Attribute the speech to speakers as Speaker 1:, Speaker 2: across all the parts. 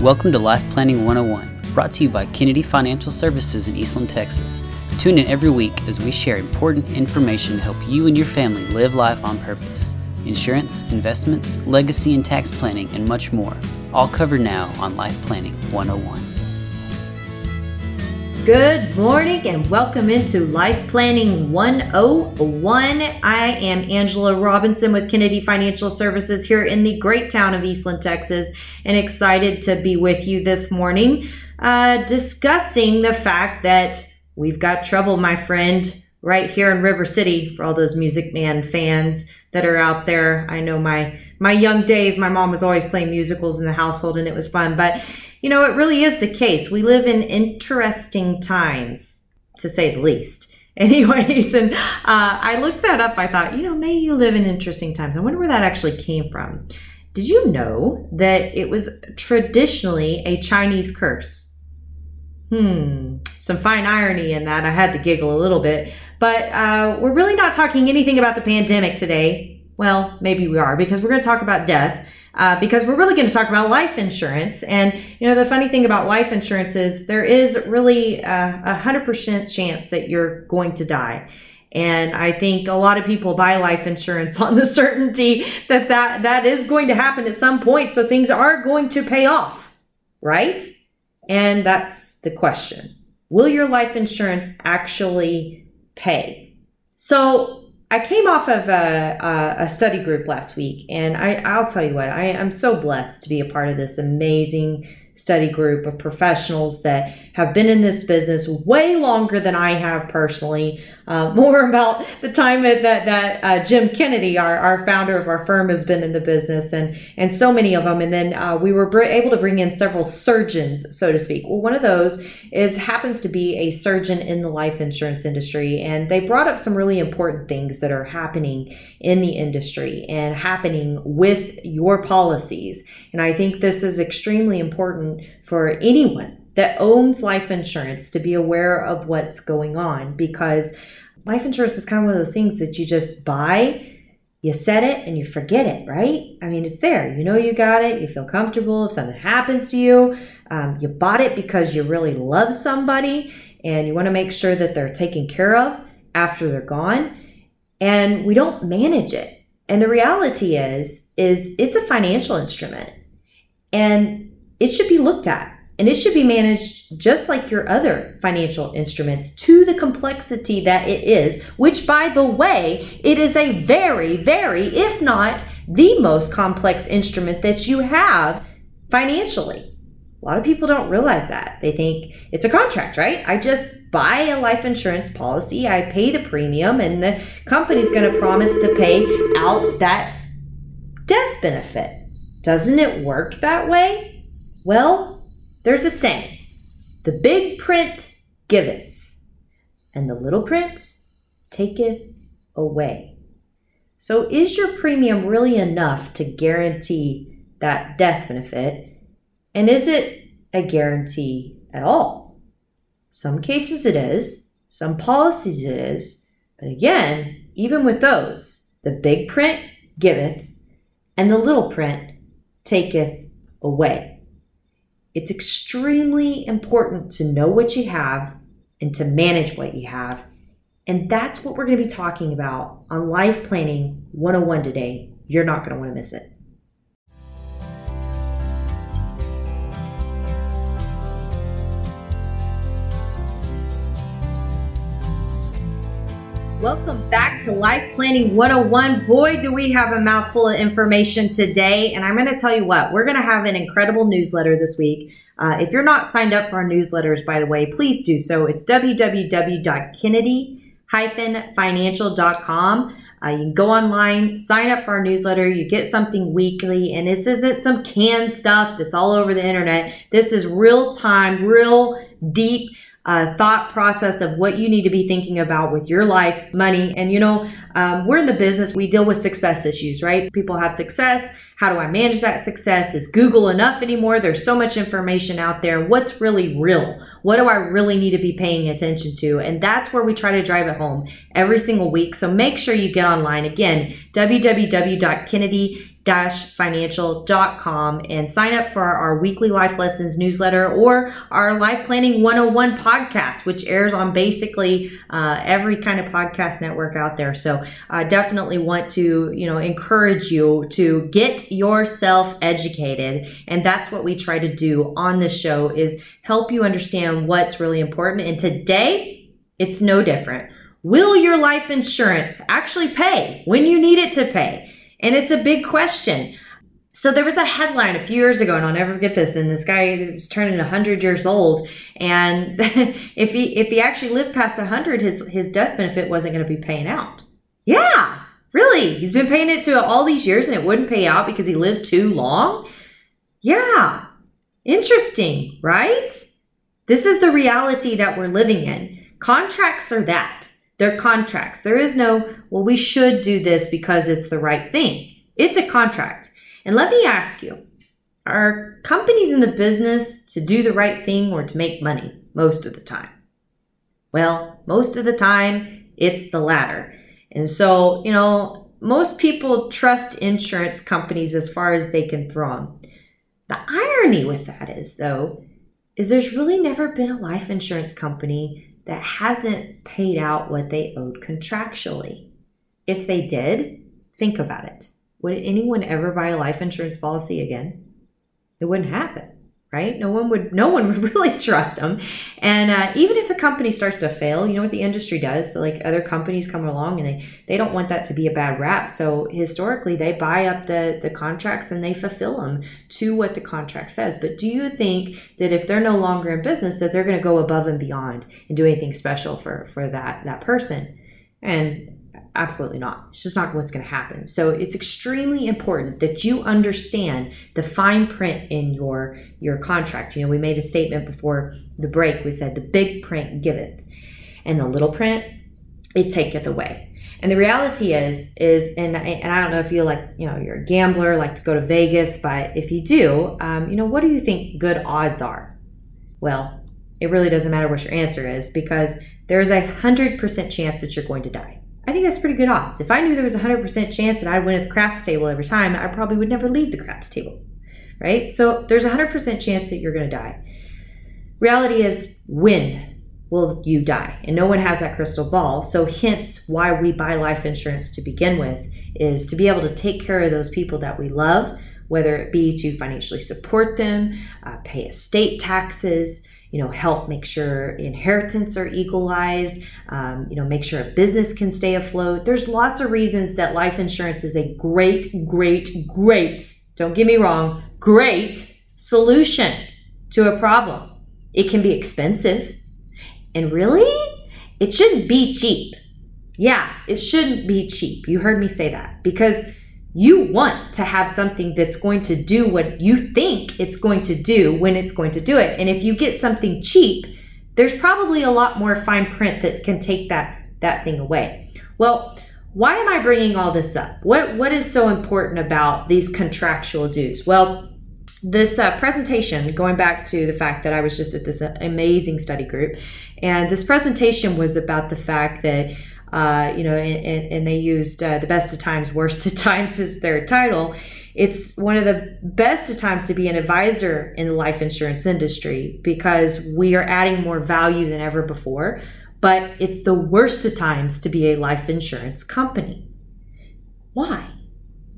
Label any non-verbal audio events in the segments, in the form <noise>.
Speaker 1: Welcome to Life Planning 101, brought to you by Kennedy Financial Services in Eastland, Texas. Tune in every week as we share important information to help you and your family live life on purpose. Insurance, investments, legacy and tax planning, and much more. All covered now on Life Planning 101.
Speaker 2: Good morning and welcome into Life Planning 101. I am Angela Robinson with Kennedy Financial Services here in the great town of Eastland, Texas, and excited to be with you this morning uh, discussing the fact that we've got trouble, my friend, right here in River City for all those Music Man fans that are out there. I know my my young days, my mom was always playing musicals in the household and it was fun, but you know, it really is the case. We live in interesting times, to say the least. <laughs> Anyways, and uh, I looked that up. I thought, you know, may you live in interesting times. I wonder where that actually came from. Did you know that it was traditionally a Chinese curse? Hmm, some fine irony in that. I had to giggle a little bit. But uh, we're really not talking anything about the pandemic today. Well, maybe we are because we're going to talk about death uh, because we're really going to talk about life insurance. And, you know, the funny thing about life insurance is there is really a hundred percent chance that you're going to die. And I think a lot of people buy life insurance <laughs> on the certainty that that, that is going to happen at some point. So things are going to pay off, right? And that's the question. Will your life insurance actually pay? So I came off of a, a, study group last week, and I, I'll tell you what, I, I'm so blessed to be a part of this amazing study group of professionals that have been in this business way longer than I have personally. Uh, more <laughs> about the time that that uh, Jim Kennedy, our, our founder of our firm, has been in the business, and and so many of them. And then uh, we were able to bring in several surgeons, so to speak. Well, one of those is happens to be a surgeon in the life insurance industry, and they brought up some really important things that are happening in the industry and happening with your policies. And I think this is extremely important for anyone that owns life insurance to be aware of what's going on because life insurance is kind of one of those things that you just buy, you set it, and you forget it, right? I mean, it's there. You know you got it. You feel comfortable if something happens to you. Um, you bought it because you really love somebody and you want to make sure that they're taken care of after they're gone. And we don't manage it. And the reality is, is it's a financial instrument and it should be looked at and it should be managed just like your other financial instruments to the complexity that it is, which, by the way, it is a very, very, if not the most complex instrument that you have financially. A lot of people don't realize that. They think it's a contract, right? I just buy a life insurance policy, I pay the premium, and the company's going to promise to pay out that death benefit. Doesn't it work that way? Well, there's a saying the big print giveth, and the little print taketh away. So, is your premium really enough to guarantee that death benefit? And is it a guarantee at all? Some cases it is, some policies it is, but again, even with those, the big print giveth, and the little print taketh away. It's extremely important to know what you have and to manage what you have. And that's what we're going to be talking about on Life Planning 101 today. You're not going to want to miss it. Welcome back to Life Planning 101. Boy, do we have a mouthful of information today. And I'm going to tell you what, we're going to have an incredible newsletter this week. Uh, if you're not signed up for our newsletters, by the way, please do so. It's www.kennedy-financial.com. Uh, you can go online, sign up for our newsletter. You get something weekly, and this isn't some canned stuff that's all over the internet. This is real time, real deep uh, thought process of what you need to be thinking about with your life, money. And you know, um, we're in the business, we deal with success issues, right? People have success. How do I manage that success? Is Google enough anymore? There's so much information out there. What's really real? What do I really need to be paying attention to? And that's where we try to drive it home every single week. So make sure you get online again, www.kennedy financial.com and sign up for our weekly life lessons newsletter or our life planning 101 podcast which airs on basically uh, every kind of podcast network out there. So i definitely want to you know encourage you to get yourself educated. And that's what we try to do on this show is help you understand what's really important. And today it's no different. Will your life insurance actually pay when you need it to pay and it's a big question. So there was a headline a few years ago, and I'll never forget this. And this guy was turning 100 years old, and <laughs> if he if he actually lived past 100, his his death benefit wasn't going to be paying out. Yeah, really, he's been paying it to all these years, and it wouldn't pay out because he lived too long. Yeah, interesting, right? This is the reality that we're living in. Contracts are that. They're contracts. There is no, well, we should do this because it's the right thing. It's a contract. And let me ask you are companies in the business to do the right thing or to make money most of the time? Well, most of the time, it's the latter. And so, you know, most people trust insurance companies as far as they can throw them. The irony with that is, though, is there's really never been a life insurance company that hasn't paid out what they owed contractually. If they did, think about it. Would anyone ever buy a life insurance policy again? It wouldn't happen right? No one would no one <laughs> would really trust them. And uh, even if a company starts to fail, you know what the industry does. So like other companies come along and they they don't want that to be a bad rap. So historically, they buy up the the contracts and they fulfill them to what the contract says. But do you think that if they're no longer in business, that they're going to go above and beyond and do anything special for for that that person? And Absolutely not. It's just not what's going to happen. So it's extremely important that you understand the fine print in your your contract. You know, we made a statement before the break. We said the big print giveth, and the little print it taketh away. And the reality is, is, and and I don't know if you like, you know, you're a gambler, like to go to Vegas, but if you do, um, you know, what do you think good odds are? Well, it really doesn't matter what your answer is because there's a hundred percent chance that you're going to die. I think that's pretty good odds. If I knew there was a 100% chance that I'd win at the craps table every time, I probably would never leave the craps table, right? So there's a 100% chance that you're going to die. Reality is, when will you die? And no one has that crystal ball. So, hence why we buy life insurance to begin with is to be able to take care of those people that we love, whether it be to financially support them, uh, pay estate taxes, you know, help make sure inheritance are equalized, um, you know, make sure a business can stay afloat. There's lots of reasons that life insurance is a great, great, great, don't get me wrong, great solution to a problem. It can be expensive. And really, it shouldn't be cheap. Yeah, it shouldn't be cheap. You heard me say that because you want to have something that's going to do what you think it's going to do when it's going to do it. And if you get something cheap, there's probably a lot more fine print that can take that that thing away. Well, why am I bringing all this up? What what is so important about these contractual dues? Well, this uh, presentation, going back to the fact that I was just at this amazing study group, and this presentation was about the fact that uh, you know, and, and they used uh, the best of times, worst of times <laughs> as their title. It's one of the best of times to be an advisor in the life insurance industry because we are adding more value than ever before. But it's the worst of times to be a life insurance company. Why?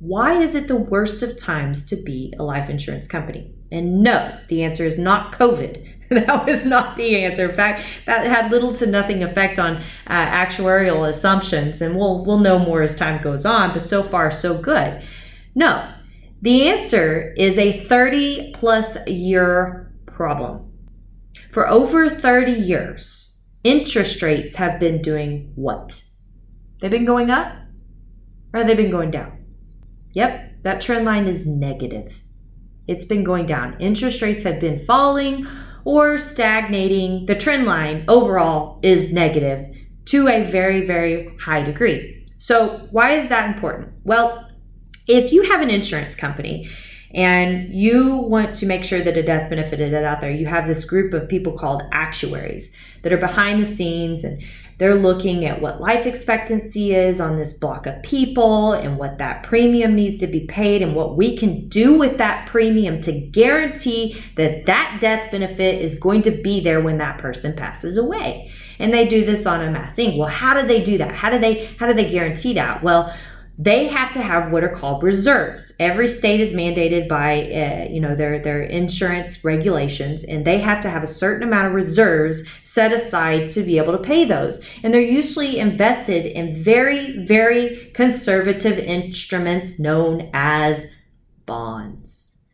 Speaker 2: Why is it the worst of times to be a life insurance company? And no, the answer is not COVID. <laughs> that was not the answer. In fact, that had little to nothing effect on uh, actuarial assumptions, and we'll we'll know more as time goes on. But so far, so good. No, the answer is a 30 plus year problem. For over 30 years, interest rates have been doing what? They've been going up, or they've been going down. Yep, that trend line is negative. It's been going down. Interest rates have been falling or stagnating, the trend line overall is negative to a very, very high degree. So, why is that important? Well, if you have an insurance company and you want to make sure that a death benefit is out there, you have this group of people called actuaries that are behind the scenes and They're looking at what life expectancy is on this block of people and what that premium needs to be paid and what we can do with that premium to guarantee that that death benefit is going to be there when that person passes away. And they do this on a massing. Well, how do they do that? How do they how do they guarantee that? Well, they have to have what are called reserves. Every state is mandated by, uh, you know, their their insurance regulations, and they have to have a certain amount of reserves set aside to be able to pay those. And they're usually invested in very, very conservative instruments known as bonds.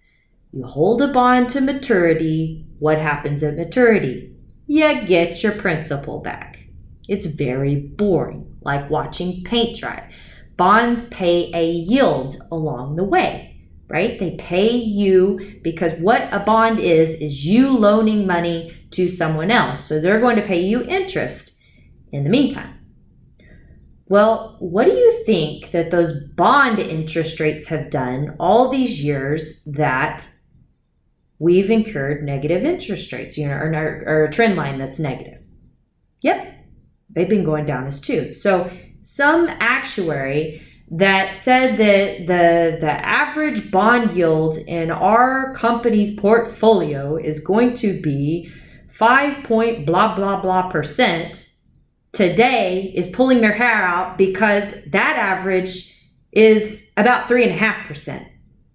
Speaker 2: You hold a bond to maturity. What happens at maturity? You get your principal back. It's very boring, like watching paint dry bonds pay a yield along the way, right? They pay you because what a bond is, is you loaning money to someone else. So they're going to pay you interest in the meantime. Well, what do you think that those bond interest rates have done all these years that we've incurred negative interest rates, you know, or, or a trend line that's negative? Yep, they've been going down as too. So some actuary that said that the the average bond yield in our company's portfolio is going to be 5 point blah blah blah percent today is pulling their hair out because that average is about three and a half percent.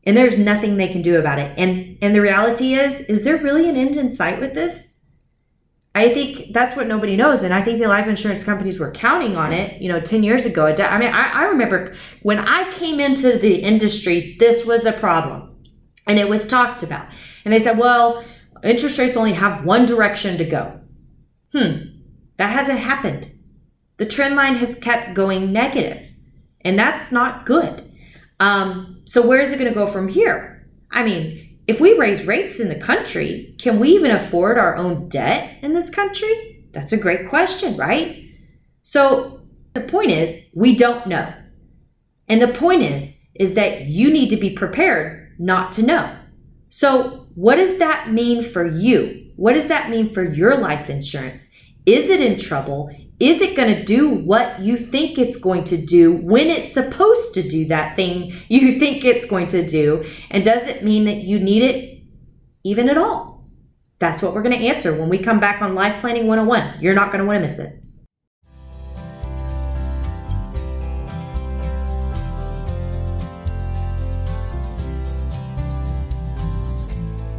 Speaker 2: And there's nothing they can do about it. And and the reality is is there really an end in sight with this I think that's what nobody knows. And I think the life insurance companies were counting on it, you know, 10 years ago. I mean, I, I remember when I came into the industry, this was a problem and it was talked about. And they said, well, interest rates only have one direction to go. Hmm, that hasn't happened. The trend line has kept going negative, and that's not good. Um, so, where is it going to go from here? I mean, if we raise rates in the country, can we even afford our own debt in this country? That's a great question, right? So the point is, we don't know. And the point is, is that you need to be prepared not to know. So what does that mean for you? What does that mean for your life insurance? Is it in trouble? Is it going to do what you think it's going to do when it's supposed to do that thing <laughs> you think it's going to do? And does it mean that you need it even at all? That's what we're going to answer when we come back on Life Planning 101. You're not going to want to miss it.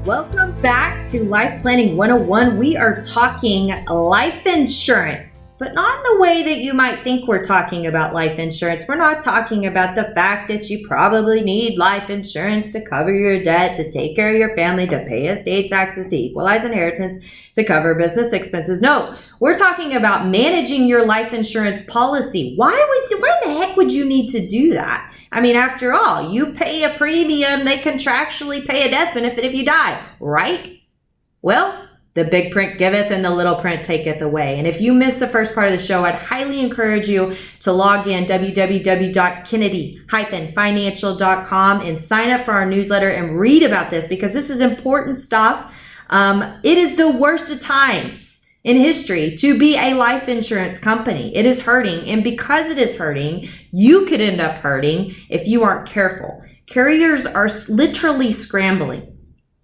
Speaker 2: Welcome back to Life Planning 101. We are talking life insurance, but not in the way that you might think we're talking about life insurance. We're not talking about the fact that you probably need life insurance to cover your debt, to take care of your family, to pay estate taxes, to equalize inheritance, to cover business expenses. No, we're talking about managing your life insurance policy. Why would you, why the heck would you need to do that? I mean, after all, you pay a premium, they contractually pay a death benefit if you die, right? Well, the big print giveth and the little print taketh away. And if you missed the first part of the show, I'd highly encourage you to log in www.kennedy-financial.com and sign up for our newsletter and read about this because this is important stuff. Um, it is the worst of times in history to be a life insurance company. It is hurting. And because it is hurting, you could end up hurting if you aren't careful. Carriers are literally scrambling.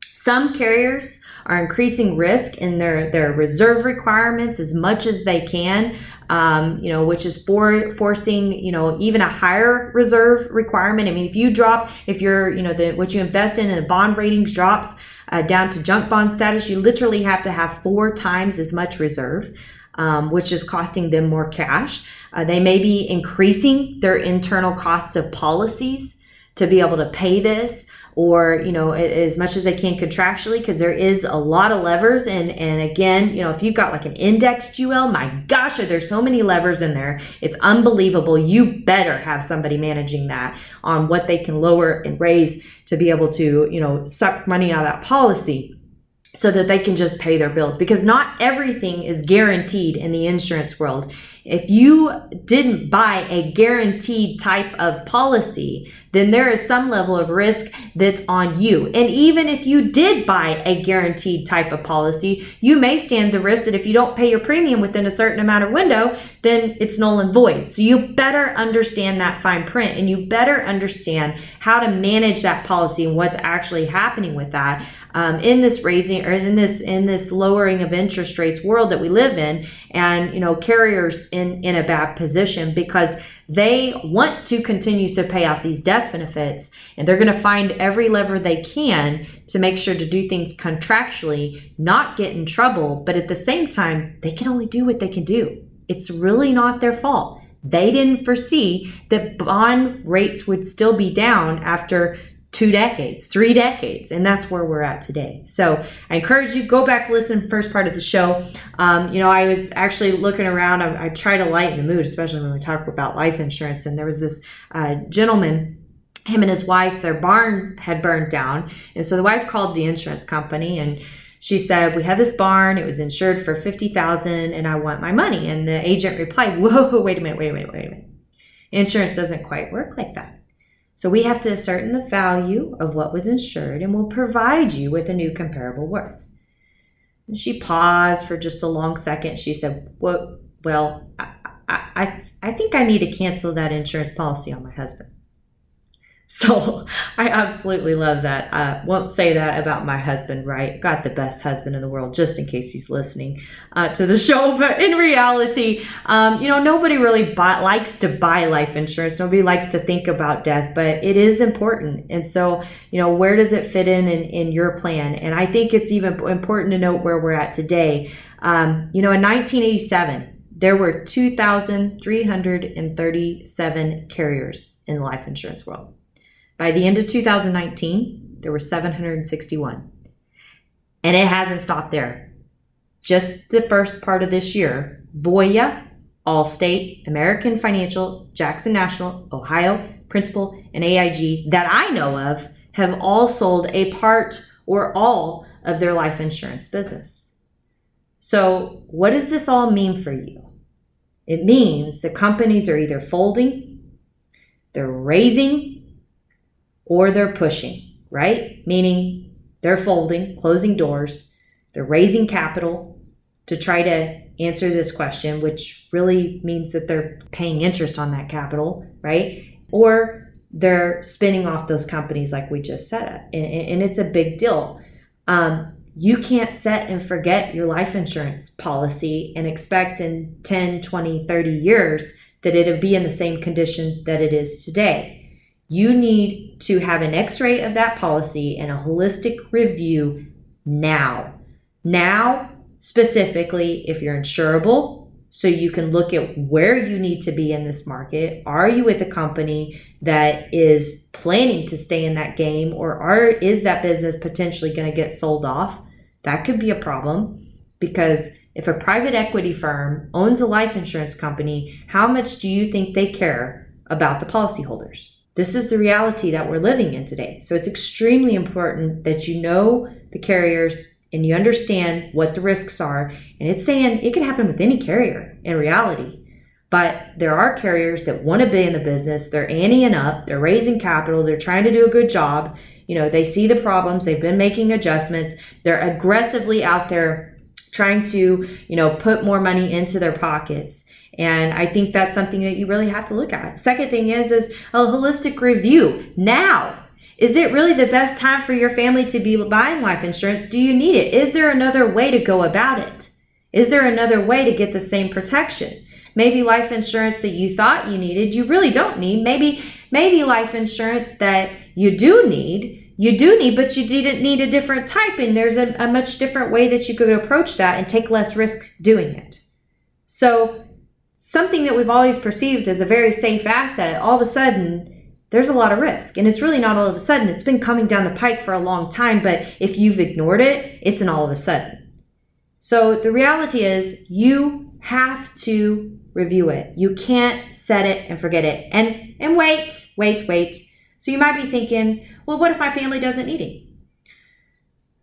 Speaker 2: Some carriers are increasing risk in their, their reserve requirements as much as they can, um, you know, which is for forcing, you know, even a higher reserve requirement. I mean, if you drop, if you're, you know, the what you invest in and the bond ratings drops, uh, down to junk bond status, you literally have to have four times as much reserve. Um, which is costing them more cash. Uh, they may be increasing their internal costs of policies to be able to pay this or you know as much as they can contractually because there is a lot of levers. And and again you know if you've got like an indexed UL my gosh there's so many levers in there. It's unbelievable. You better have somebody managing that on what they can lower and raise to be able to you know suck money out of that policy so that they can just pay their bills. Because not everything is guaranteed in the insurance world. If you didn't buy a guaranteed type of policy, then there is some level of risk that's on you. And even if you did buy a guaranteed type of policy, you may stand the risk that if you don't pay your premium within a certain amount of window, then it's null and void. So you better understand that fine print and you better understand how to manage that policy and what's actually happening with that um, in this raising or in this in this lowering of interest rates world that we live in and you know carriers in in a bad position because they want to continue to pay out these death benefits and they're going to find every lever they can to make sure to do things contractually, not get in trouble, but at the same time, they can only do what they can do. It's really not their fault. They didn't foresee that bond rates would still be down after two decades, three decades, and that's where we're at today. So I encourage you go back listen first part of the show. Um, you know, I was actually looking around. I, I, try to lighten the mood, especially when we talk about life insurance. And there was this uh, gentleman. Him and his wife, their barn had burned down, and so the wife called the insurance company and she said, "We had this barn. It was insured for fifty thousand, and I want my money." And the agent replied, "Whoa, <laughs> wait a minute, wait a minute, wait a minute. Insurance doesn't quite work like that. So we have to ascertain the value of what was insured and we'll provide you with a new comparable worth. And she paused for just a long second. She said, Well, well I, I, I think I need to cancel that insurance policy on my husband. <laughs> So I absolutely love that. I won't say that about my husband, right? Got the best husband in the world, just in case he's listening uh, to the <laughs> show. But in reality, um, you know, nobody really likes to buy life insurance. Nobody likes to think about death, but it is important. And so, you know, where does it fit in in, in your plan? And I think it's even important to note where we're at today. Um, you know, in 1987, there were 2,337 carriers in the life insurance world. By the end of 2019, there were 761. And it hasn't stopped there. Just the first part of this year, Voya, Allstate, American Financial, Jackson National, Ohio, Principal, and AIG that I know of have all sold a part or all of their life insurance business. So, what does this all mean for you? It means that companies are either folding, they're raising or they're pushing, right? Meaning they're folding, closing doors, they're raising capital to try to answer this question, which really means that they're paying interest on that capital, right? Or they're spinning off those companies like we just said, and, and it's a big deal. Um, you can't set and forget your life insurance policy and expect in 10, 20, 30 years that it'll be in the same condition that it is today you need to have an x ray of that policy and a holistic review now. Now, specifically, if you're insurable, so you can look at where you need to be in this market. Are you with a company that is planning to stay in that game, or are, is that business potentially going to get sold off? That could be a problem because if a private equity firm owns a life insurance company, how much do you think they care about the policyholders? This is the reality that we're living in today. So it's extremely important that you know the carriers and you understand what the risks are. And it's saying it can happen with any carrier in reality. But there are carriers that want to be in the business. They're anteing up, they're raising capital, they're trying to do a good job. You know, they see the problems, they've been making adjustments, they're aggressively out there trying to, you know, put more money into their pockets. And I think that's something that you really have to look at. Second thing is is a holistic review. Now, is it really the best time for your family to be buying life insurance? Do you need it? Is there another way to go about it? Is there another way to get the same protection? Maybe life insurance that you thought you needed, you really don't need. Maybe maybe life insurance that you do need, you do need, but you didn't need a different type and there's a, a much different way that you could approach that and take less risk doing it. So something that we've always perceived as a very safe asset, all of a sudden, there's a lot of risk. And it's really not all of a sudden. It's been coming down the pike for a long time, but if you've ignored it, it's an all of a sudden. So the reality is you have to review it. You can't set it and forget it. And and wait, wait, wait. So you might be thinking, well, what if my family doesn't need it?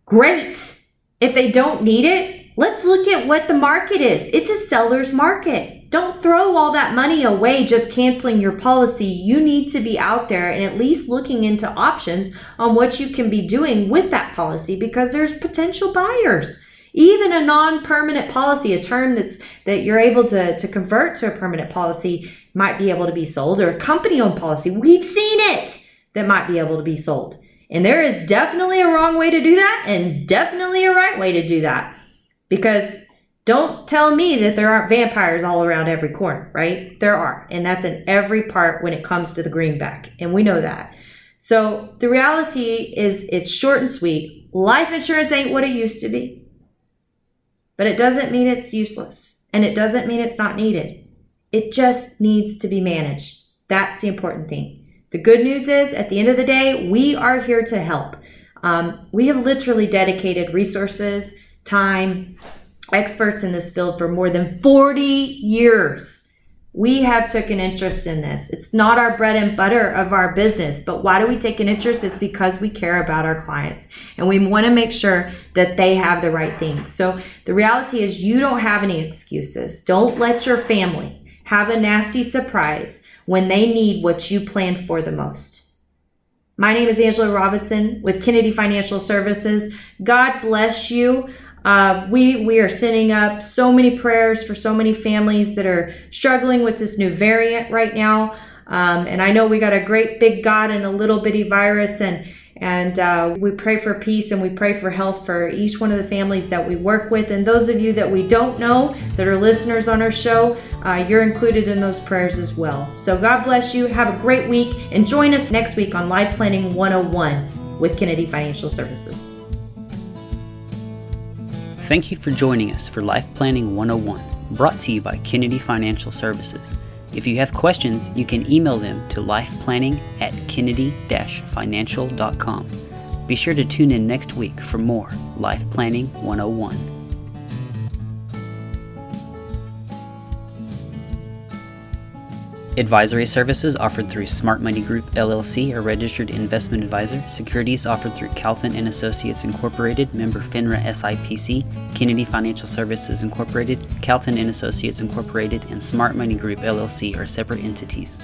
Speaker 2: Great. If they don't need it, let's look at what the market is. It's a seller's market. don't throw all that money away just canceling your policy. You need to be out there and at least looking into options on what you can be doing with that policy because there's potential buyers. Even a non-permanent policy, a term that's that you're able to, to convert to a permanent policy might be able to be sold, or a company-owned policy. We've seen it that might be able to be sold. And there is definitely a wrong way to do that and definitely a right way to do that. Because don't tell me that there aren't vampires all around every corner, right? There are. And that's in every part when it comes to the greenback. And we know that. So the reality is it's short and sweet. Life insurance ain't what it used to be. But it doesn't mean it's useless. And it doesn't mean it's not needed. It just needs to be managed. That's the important thing. The good news is at the end of the day, we are here to help. Um, we have literally dedicated resources, time, experts in this field for more than 40 years. We have taken interest in this. It's not our bread and butter of our business, but why do we take an interest? It's because we care about our clients and we want to make sure that they have the right things. So the reality is you don't have any excuses. Don't let your family have a nasty surprise when they need what you planned for the most. My name is Angela Robinson with Kennedy Financial Services. God bless you. Uh, we we are sending up so many prayers for so many families that are struggling with this new variant right now. Um, and I know we got a great big God and a little bitty virus, and and uh, we pray for peace and we pray for health for each one of the families that we work with. And those of you that we don't know that are listeners on our show, uh, you're included in those prayers as well. So God bless you. Have a great week, and join us next week on Life Planning 101 with Kennedy Financial Services.
Speaker 1: Thank you for joining us for Life Planning 101, brought to you by Kennedy Financial Services. If you have questions, you can email them to lifeplanning at kennedy-financial.com. Be sure to tune in next week for more Life Planning 101. Advisory services offered through Smart Money Group LLC, a registered investment advisor. Securities offered through Calton and Associates Incorporated, member FINRA SIPC, Kennedy Financial Services Incorporated, Calton and Associates Incorporated, and Smart Money Group LLC are separate entities.